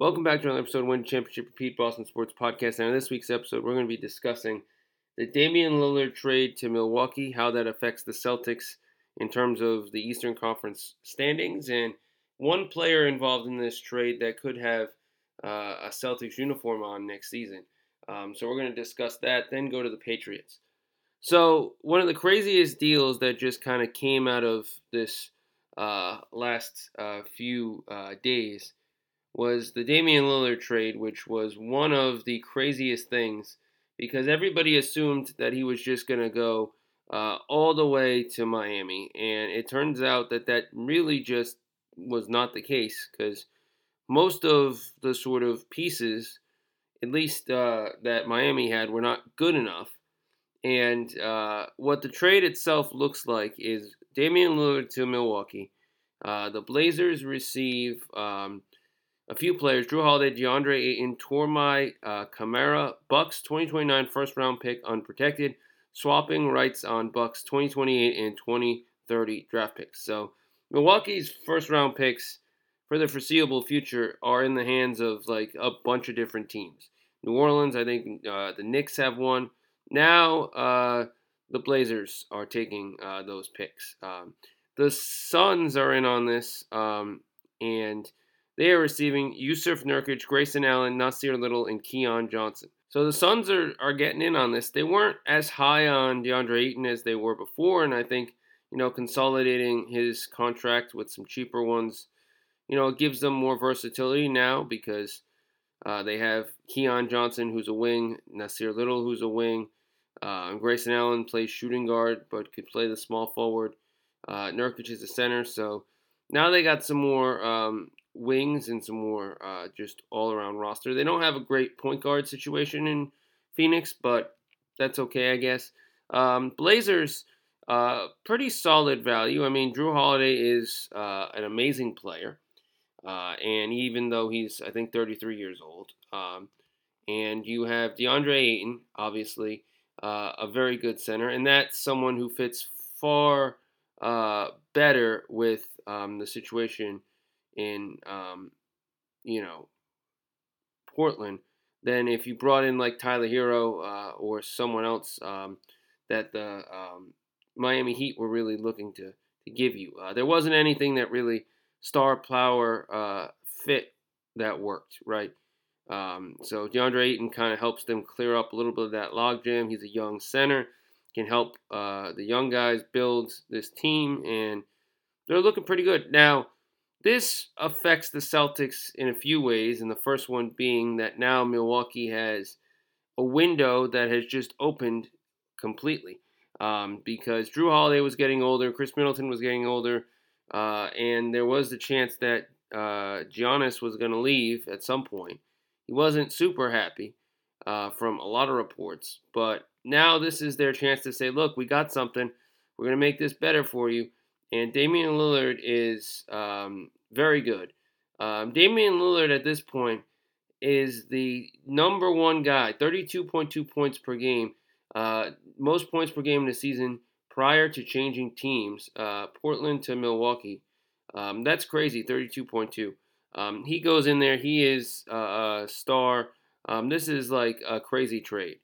Welcome back to another episode of Win Championship Repeat Boston Sports Podcast. And in this week's episode, we're going to be discussing the Damian Lillard trade to Milwaukee, how that affects the Celtics in terms of the Eastern Conference standings, and one player involved in this trade that could have uh, a Celtics uniform on next season. Um, so we're going to discuss that, then go to the Patriots. So one of the craziest deals that just kind of came out of this uh, last uh, few uh, days was the Damian Lillard trade, which was one of the craziest things because everybody assumed that he was just going to go uh, all the way to Miami. And it turns out that that really just was not the case because most of the sort of pieces, at least uh, that Miami had, were not good enough. And uh, what the trade itself looks like is Damian Lillard to Milwaukee. Uh, the Blazers receive um, a few players: Jrue Holiday, DeAndre Ayton, Toumani uh, Camara, Bucks 2029 first round pick unprotected, swapping rights on Bucks 2028 and 2030 draft picks. So Milwaukee's first round picks for the foreseeable future are in the hands of like a bunch of different teams. New Orleans, I think uh, the Knicks have one. Now uh, the Blazers are taking uh, those picks. Um, the Suns are in on this, um, and they are receiving Jusuf Nurkic, Grayson Allen, Nassir Little, and Keon Johnson. So the Suns are, are getting in on this. They weren't as high on DeAndre Ayton as they were before, and I think, you know, consolidating his contract with some cheaper ones, you know, it gives them more versatility now because uh, they have Keon Johnson, who's a wing, Nassir Little, who's a wing. Uh, Grayson Allen plays shooting guard, but could play the small forward. Uh, Nurkic is a center, so now they got some more um, wings and some more uh, just all around roster. They don't have a great point guard situation in Phoenix, but that's okay, I guess. Um, Blazers, uh, pretty solid value. I mean, Jrue Holiday is uh, an amazing player, uh, and even though he's I think 33 years old, um, and you have DeAndre Ayton, obviously uh, a very good center, and that's someone who fits far uh, better with um, the situation in um, you know Portland than if you brought in like Tyler Herro uh, or someone else um, that the um, Miami Heat were really looking to to give you. Uh, there wasn't anything that really star power uh, fit that worked right. Um, so DeAndre Ayton kind of helps them clear up a little bit of that logjam. He's a young center, can help uh, the young guys build this team, and they're looking pretty good now. This affects the Celtics in a few ways, and the first one being that now Milwaukee has a window that has just opened completely um, because Jrue Holiday was getting older, Khris Middleton was getting older, uh, and there was the chance that uh, Giannis was going to leave at some point. He wasn't super happy uh, from a lot of reports, but now this is their chance to say, look, we got something. We're going to make this better for you. And Damian Lillard is um, very good. Um, Damian Lillard at this point is the number one guy, 32.2 points per game, uh, most points per game in the season prior to changing teams, uh, Portland to Milwaukee. Um, that's crazy, 32.2. Um, he goes in there, he is a star. Um, this is like a crazy trade.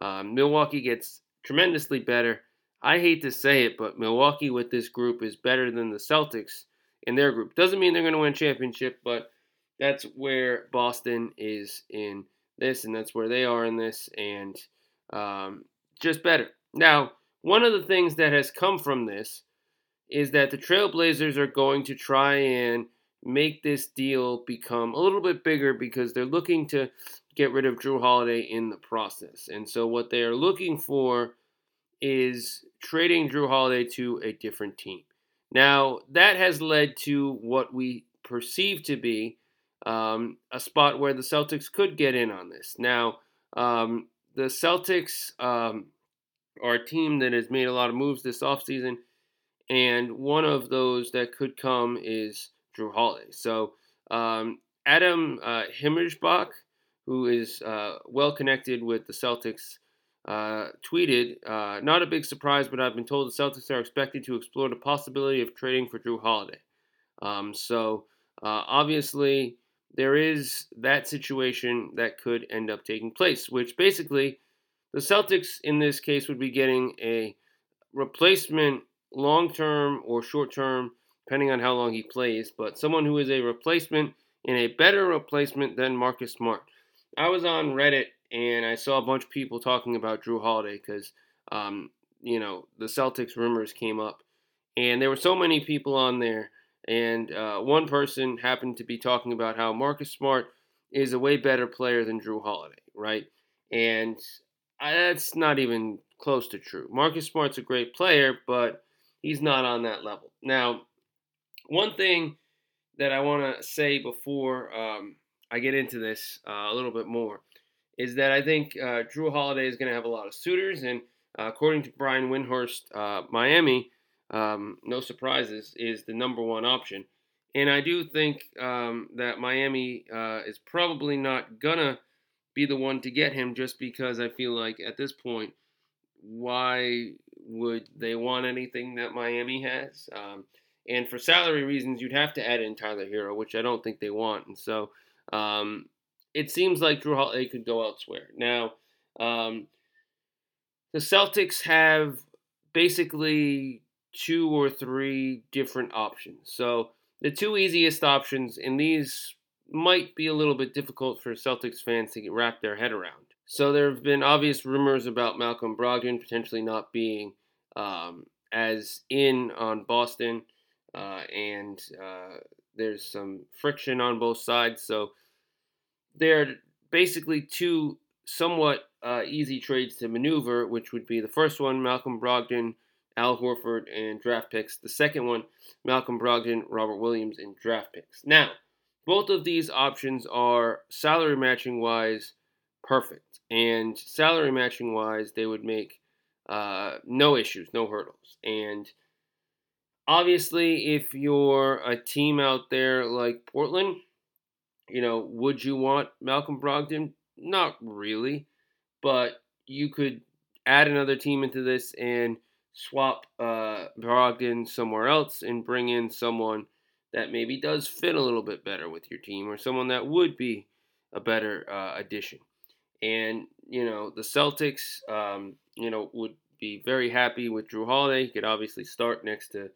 Um, Milwaukee gets tremendously better. I hate to say it, but Milwaukee with this group is better than the Celtics in their group. Doesn't mean they're going to win championship, but that's where Boston is in this, and that's where they are in this, and um, just better. Now, one of the things that has come from this is that the Trailblazers are going to try and make this deal become a little bit bigger because they're looking to get rid of Jrue Holiday in the process. And so, what they are looking for is trading Jrue Holiday to a different team. Now, that has led to what we perceive to be um, a spot where the Celtics could get in on this. Now, um, the Celtics um, are a team that has made a lot of moves this offseason, and one of those that could come is Jrue Holiday. So, um, Adam uh, Himmelsbach, who is uh, well connected with the Celtics, uh, tweeted, uh, Not a big surprise, but I've been told the Celtics are expected to explore the possibility of trading for Jrue Holiday. Um, so, uh, obviously, there is that situation that could end up taking place, which basically the Celtics in this case would be getting a replacement long term or short term, depending on how long he plays, but someone who is a replacement and a better replacement than Marcus Smart. I was on Reddit and I saw a bunch of people talking about Jrue Holiday because, um, you know, the Celtics rumors came up, and there were so many people on there and uh, one person happened to be talking about how Marcus Smart is a way better player than Jrue Holiday, right? And that's not even close to true. Marcus Smart's a great player, but he's not on that level. Now, one thing that I want to say before um, I get into this uh, a little bit more is that I think uh, Jrue Holiday is going to have a lot of suitors, and uh, according to Brian Windhorst, uh, Miami um, no surprises, is the number one option. And I do think um, that Miami uh, is probably not gonna be the one to get him just because I feel like at this point, why would they want anything that Miami has? Um, and for salary reasons, you'd have to add in Tyler Herro, which I don't think they want. And so um, it seems like Jrue Holiday could go elsewhere. Now, um, the Celtics have basically two or three different options. So the two easiest options, and these might be a little bit difficult for Celtics fans to wrap their head around. So there have been obvious rumors about Malcolm Brogdon potentially not being um, as in on Boston, uh, and uh, there's some friction on both sides. So they're basically two somewhat uh, easy trades to maneuver, which would be the first one, Malcolm Brogdon Al Horford, and draft picks. The second one, Malcolm Brogdon, Robert Williams, and draft picks. Now, both of these options are salary matching wise perfect. And salary matching wise, they would make uh, no issues, no hurdles. And obviously, if you're a team out there like Portland, you know, would you want Malcolm Brogdon? Not really. But you could add another team into this and swap uh, Brogdon somewhere else and bring in someone that maybe does fit a little bit better with your team or someone that would be a better uh, addition. And, you know, the Celtics, um, you know, would be very happy with Jrue Holiday. He could obviously start next to,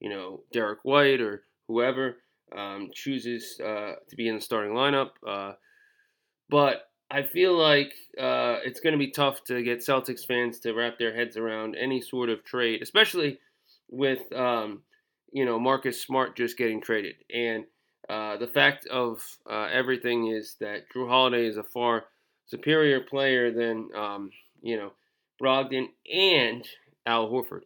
you know, Derrick White or whoever um, chooses uh, to be in the starting lineup. Uh, but I feel like uh, it's going to be tough to get Celtics fans to wrap their heads around any sort of trade, especially with um, you know Marcus Smart just getting traded. And uh, the fact of uh, everything is that Jrue Holiday is a far superior player than um, you know Brogdon and Al Horford.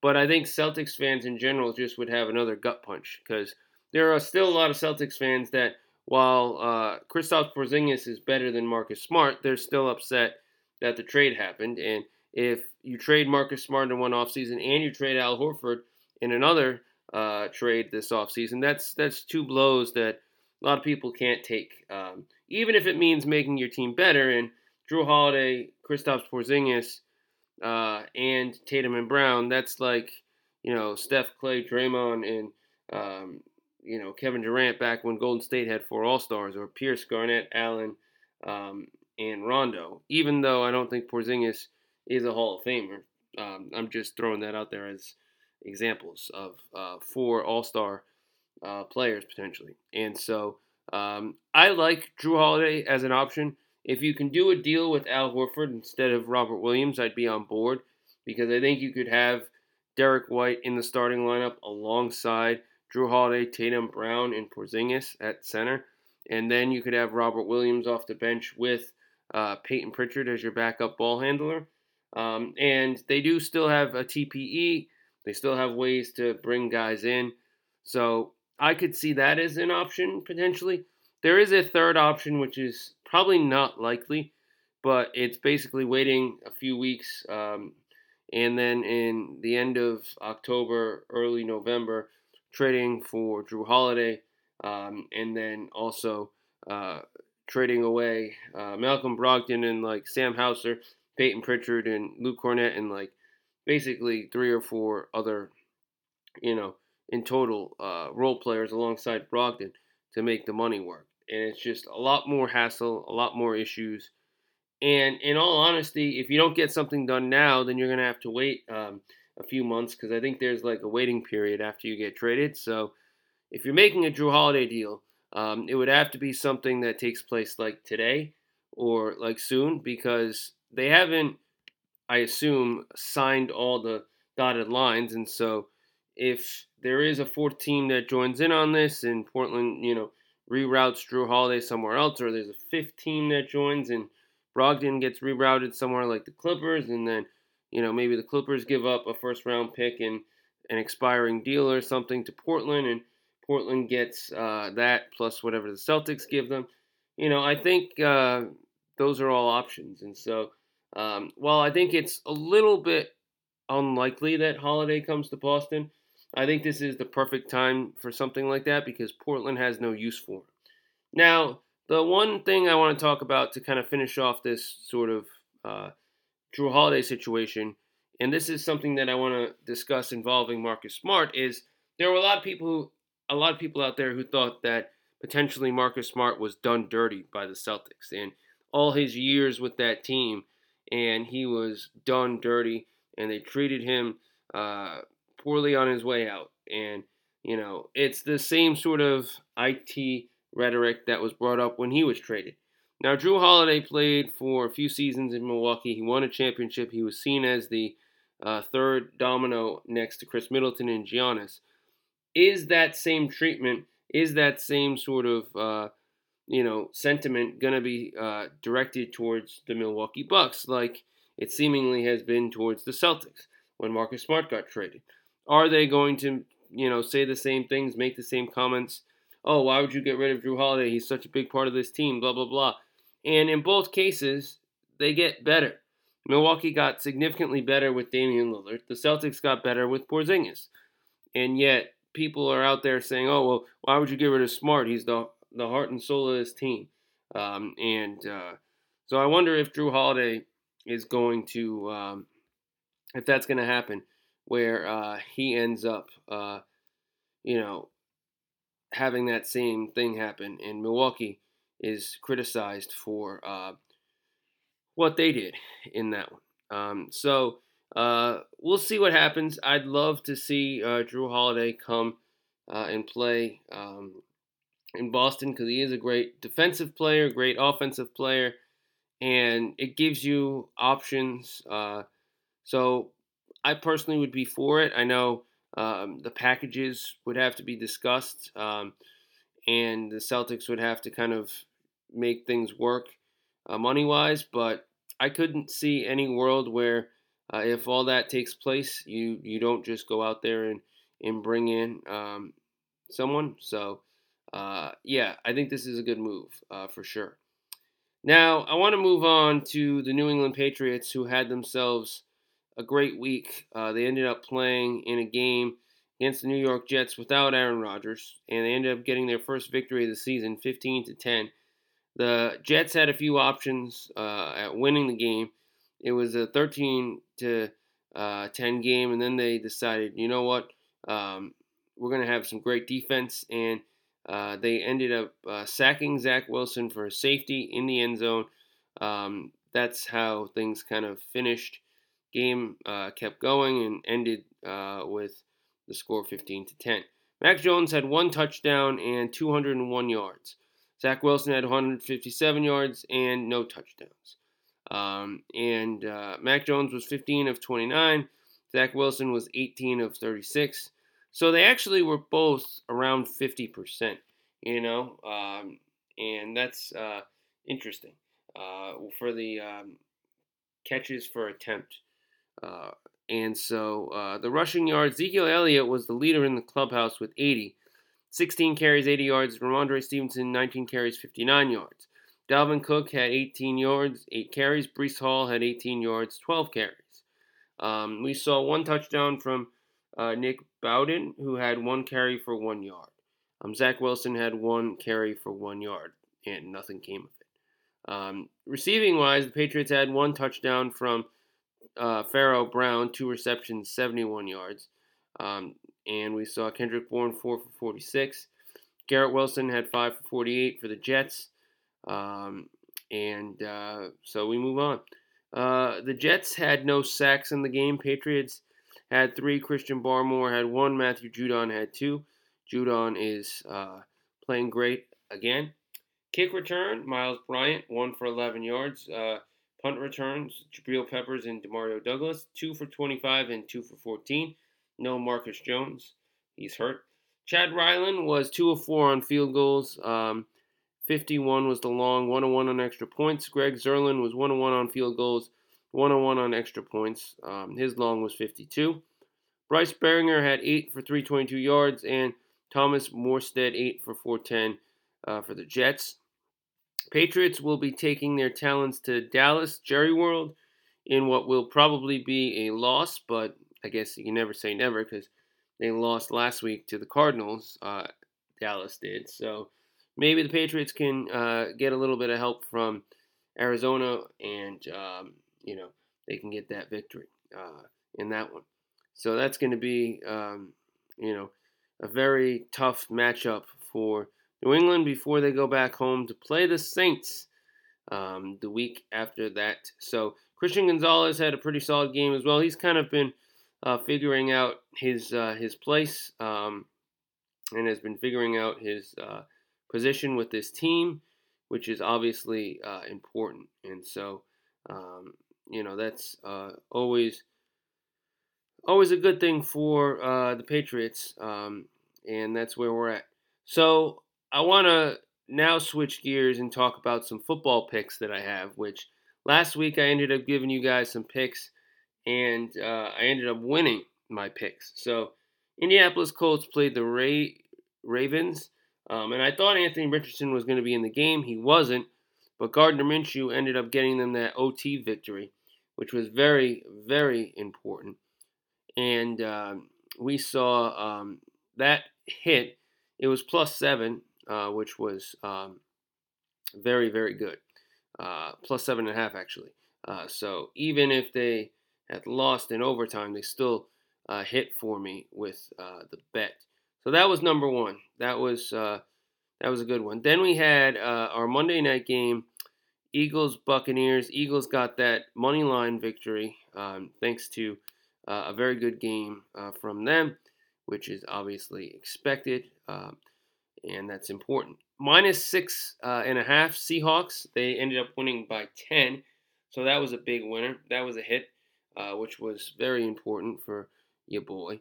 But I think Celtics fans in general just would have another gut punch because there are still a lot of Celtics fans that while uh, Kristaps Porzingis is better than Marcus Smart, they're still upset that the trade happened. And if you trade Marcus Smart in one offseason and you trade Al Horford in another uh, trade this offseason, that's that's two blows that a lot of people can't take. Um, even if it means making your team better. And Jrue Holiday, Kristaps Porzingis, uh, and Tatum and Brown, that's like you know Steph, Clay, Draymond, and um, you know Kevin Durant back when Golden State had four All Stars, or Pierce, Garnett, Allen, um, and Rondo. Even though I don't think Porzingis is a Hall of Famer, um, I'm just throwing that out there as examples of uh, four All Star uh, players potentially. And so um, I like Jrue Holiday as an option. If you can do a deal with Al Horford instead of Robert Williams, I'd be on board because I think you could have Derrick White in the starting lineup alongside Jrue Holiday, Tatum, Brown, and Porzingis at center. And then you could have Robert Williams off the bench with uh, Payton Pritchard as your backup ball handler. Um, and they do still have a TPE. They still have ways to bring guys in. So I could see that as an option potentially. There is a third option, which is probably not likely, but it's basically waiting a few weeks. Um, and then in the end of October, early November, trading for Jrue Holiday, um, and then also uh, trading away uh, Malcolm Brogdon and like Sam Hauser, Payton Pritchard, and Luke Kornet, and like basically three or four other, you know, in total uh, role players alongside Brogdon to make the money work. and it's just a lot more hassle, a lot more issues. And in all honesty, if you don't get something done now, then you're gonna have to wait um, a few months because I think there's like a waiting period after you get traded. So if you're making a Jrue Holiday deal, um, it would have to be something that takes place like today or like soon because they haven't, I assume, signed all the dotted lines. And so if there is a fourth team that joins in on this and Portland, you know, reroutes Jrue Holiday somewhere else, or there's a fifth team that joins and Brogdon gets rerouted somewhere like the Clippers, and then, you know, maybe the Clippers give up a first round pick and an expiring deal or something to Portland, and Portland gets uh, that plus whatever the Celtics give them. You know, I think uh, those are all options. And so, um, while I think it's a little bit unlikely that Holiday comes to Boston, I think this is the perfect time for something like that because Portland has no use for him. Now, the one thing I want to talk about to kind of finish off this sort of uh, Jrue Holiday situation, and this is something that I want to discuss involving Marcus Smart, is there were a lot of people a lot of people out there who thought that potentially Marcus Smart was done dirty by the Celtics and all his years with that team, and he was done dirty, and they treated him uh, poorly on his way out. And you know, it's the same sort of IT rhetoric that was brought up when he was traded. Now, Jrue Holiday played for a few seasons in Milwaukee. He won a championship. He was seen as the uh, third domino next to Khris Middleton and Giannis. Is that same treatment, is that same sort of, uh, you know, sentiment going to be uh, directed towards the Milwaukee Bucks like it seemingly has been towards the Celtics when Marcus Smart got traded? Are they going to, you know, say the same things, make the same comments oh, why would you get rid of Jrue Holiday? He's such a big part of this team, blah, blah, blah. And in both cases, they get better. Milwaukee got significantly better with Damian Lillard. The Celtics got better with Porzingis. And yet, people are out there saying, oh, well, why would you get rid of Smart? He's the, the heart and soul of this team. Um, and uh, so I wonder if Jrue Holiday is going to, um, if that's going to happen, where uh, he ends up, uh, you know, having that same thing happen. in Milwaukee is criticized for uh, what they did in that one. Um, so uh, we'll see what happens. I'd love to see uh, Jrue Holiday come uh, and play um, in Boston because he is a great defensive player, great offensive player, and it gives you options. Uh, so I personally would be for it. I know um, the packages would have to be discussed, um, and the Celtics would have to kind of make things work uh, money wise. But I couldn't see any world where, uh, if all that takes place, you you don't just go out there and and bring in um, someone. So uh, yeah, I think this is a good move uh, for sure. Now I want to move on to the New England Patriots, who had themselves a great week. Uh, they ended up playing in a game against the New York Jets without Aaron Rodgers, and they ended up getting their first victory of the season, 15 to 10. The Jets had a few options uh, at winning the game. It was a 13 to uh, 10 game, and then they decided, you know what, um, we're going to have some great defense, and uh, they ended up uh, sacking Zach Wilson for a safety in the end zone. Um, that's how things kind of finished game uh, kept going and ended uh, with the score 15 to 10. Mac Jones had one touchdown and 201 yards. Zach Wilson had 157 yards and no touchdowns. Um, and uh, Mac Jones was 15 of 29. Zach Wilson was 18 of 36. So they actually were both around 50%, you know, um, and that's uh, interesting uh, for the um, catches for attempt. And so uh, the rushing yards, Ezekiel Elliott was the leader in the clubhouse with 80. 16 carries, 80 yards. Rhamondre Stevenson, 19 carries, 59 yards. Dalvin Cook had 18 yards, 8 carries. Breece Hall had 18 yards, 12 carries. Um, we saw one touchdown from uh, Nick Bawden, who had one carry for one yard. Um, Zach Wilson had one carry for one yard, and nothing came of it. Um, receiving wise, the Patriots had one touchdown from uh, Pharaoh Brown, two receptions, 71 yards. Um, and we saw Kendrick Bourne, 4 for 46. Garrett Wilson had five for 48 for the Jets. Um, and uh, so we move on. Uh, the Jets had no sacks in the game. Patriots had three. Christian Barmore had one. Matthew Judon had two. Judon is uh, playing great again. Kick return, Myles Bryant, one for 11 yards. Uh, punt returns, Jabril Peppers and Demario Douglas, two for 25 and two for 14. No Marcus Jones, he's hurt. Chad Ryland was two of four on field goals. Um, 51 was the long, 101 on extra points. Greg Zuerlein was 101 on field goals, 101 on extra points. Um, his long was 52. Bryce Baringer had 8 for 322 yards, and Thomas Morstead 8 for 410 uh, for the Jets. Patriots will be taking their talents to Dallas Jerry World in what will probably be a loss, but I guess you can never say never because they lost last week to the Cardinals. Uh, Dallas did. So maybe the Patriots can uh, get a little bit of help from Arizona, and um, you know they can get that victory uh, in that one. So that's going to be um, you know a very tough matchup for New England before they go back home to play the Saints um, the week after that. So Christian Gonzalez had a pretty solid game as well. He's kind of been uh, figuring out his uh, his place um, and has been figuring out his uh, position with this team, which is obviously uh, important. And so, um, you know, that's uh, always always a good thing for uh, the Patriots, um, and that's where we're at. So I want to now switch gears and talk about some football picks that I have. Which last week I ended up giving you guys some picks, and uh, I ended up winning my picks. So Indianapolis Colts played the Ray Ravens. Um, and I thought Anthony Richardson was going to be in the game. He wasn't. But Gardner Minshew ended up getting them that OT victory, which was very, very important. And um, we saw um, that hit. It was plus seven, uh, which was um, very, very good. Uh, plus seven and a half, actually. Uh, so even if they had lost in overtime, they still uh, hit for me with uh, the bet. So that was number one. That was uh, that was a good one. Then we had our Monday night game, Eagles Buccaneers. Eagles got that money line victory um, thanks to a very good game from them, which is obviously expected, um, and that's important. Minus six uh, and a half Seahawks. They ended up winning by ten, so that was a big winner. That was a hit, uh, which was very important for your boy.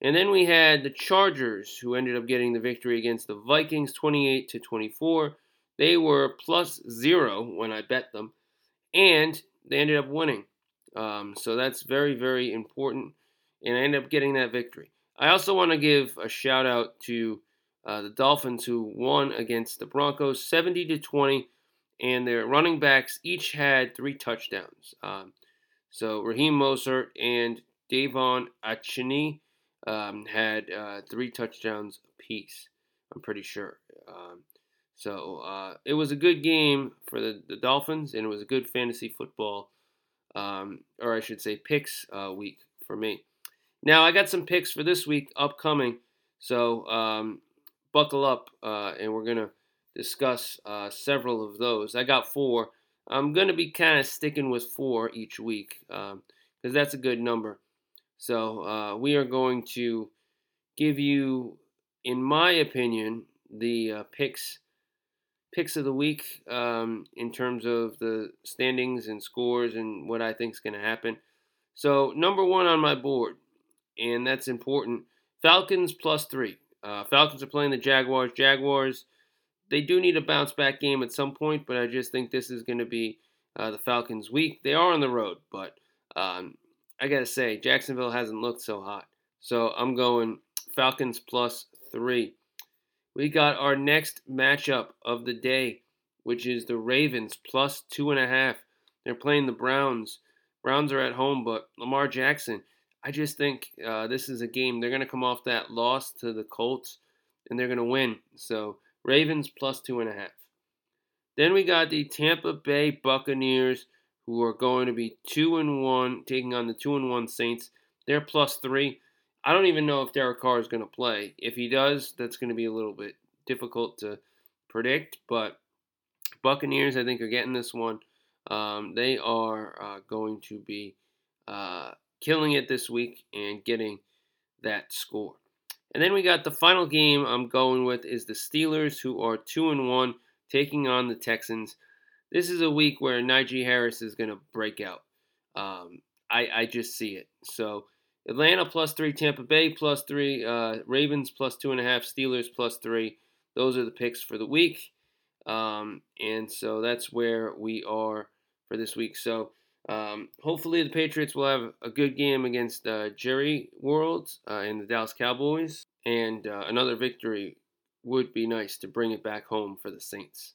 And then we had the Chargers, who ended up getting the victory against the Vikings 28 to 24. They were plus zero when I bet them, and they ended up winning. Um, so that's very, very important. And I ended up getting that victory. I also want to give a shout out to uh, the Dolphins, who won against the Broncos 70 to 20, and their running backs each had three touchdowns. Um, so Raheem Mostert and De'Von Achane um, had uh, three touchdowns apiece. I'm pretty sure. Um, so uh, it was a good game for the, the Dolphins, and it was a good fantasy football, um, or I should say, picks uh, week for me. Now I got some picks for this week upcoming, so um, buckle up, uh, and we're gonna discuss uh, several of those. I got four. I'm gonna be kind of sticking with four each week because um, that's a good number. So uh, we are going to give you, in my opinion, the uh, picks picks of the week um, in terms of the standings and scores and what I think is going to happen. So number one on my board, and that's important. Falcons plus three. Uh, Falcons are playing the Jaguars. Jaguars, they do need a bounce back game at some point, but I just think this is going to be uh, the Falcons' week. They are on the road, but um, I gotta say, Jacksonville hasn't looked so hot. So I'm going Falcons plus three. We got our next matchup of the day, which is the Ravens plus two and a half. They're playing the Browns. Browns are at home, but Lamar Jackson. I just think uh, this is a game they're going to come off that loss to the Colts, and they're going to win. So Ravens plus two and a half. Then we got the Tampa Bay Buccaneers who are going to be two and one, taking on the two and one Saints. They're plus three. I don't even know if Derek Carr is going to play. If he does, that's going to be a little bit difficult to predict, but Buccaneers, I think, are getting this one. Um, they are uh, going to be uh, killing it this week and getting that score. And then we got the final game I'm going with is the Steelers, who are two and one, taking on the Texans. This is a week where Najee Harris is going to break out. Um, I, I just see it. So Atlanta plus three, Tampa Bay plus three, uh, Ravens plus two and a half, Steelers plus three. Those are the picks for the week. Um, and so that's where we are for this week. So um, hopefully the Patriots will have a good game against uh, Jerry World uh, and the Dallas Cowboys. And uh, another victory would be nice to bring it back home for the Saints.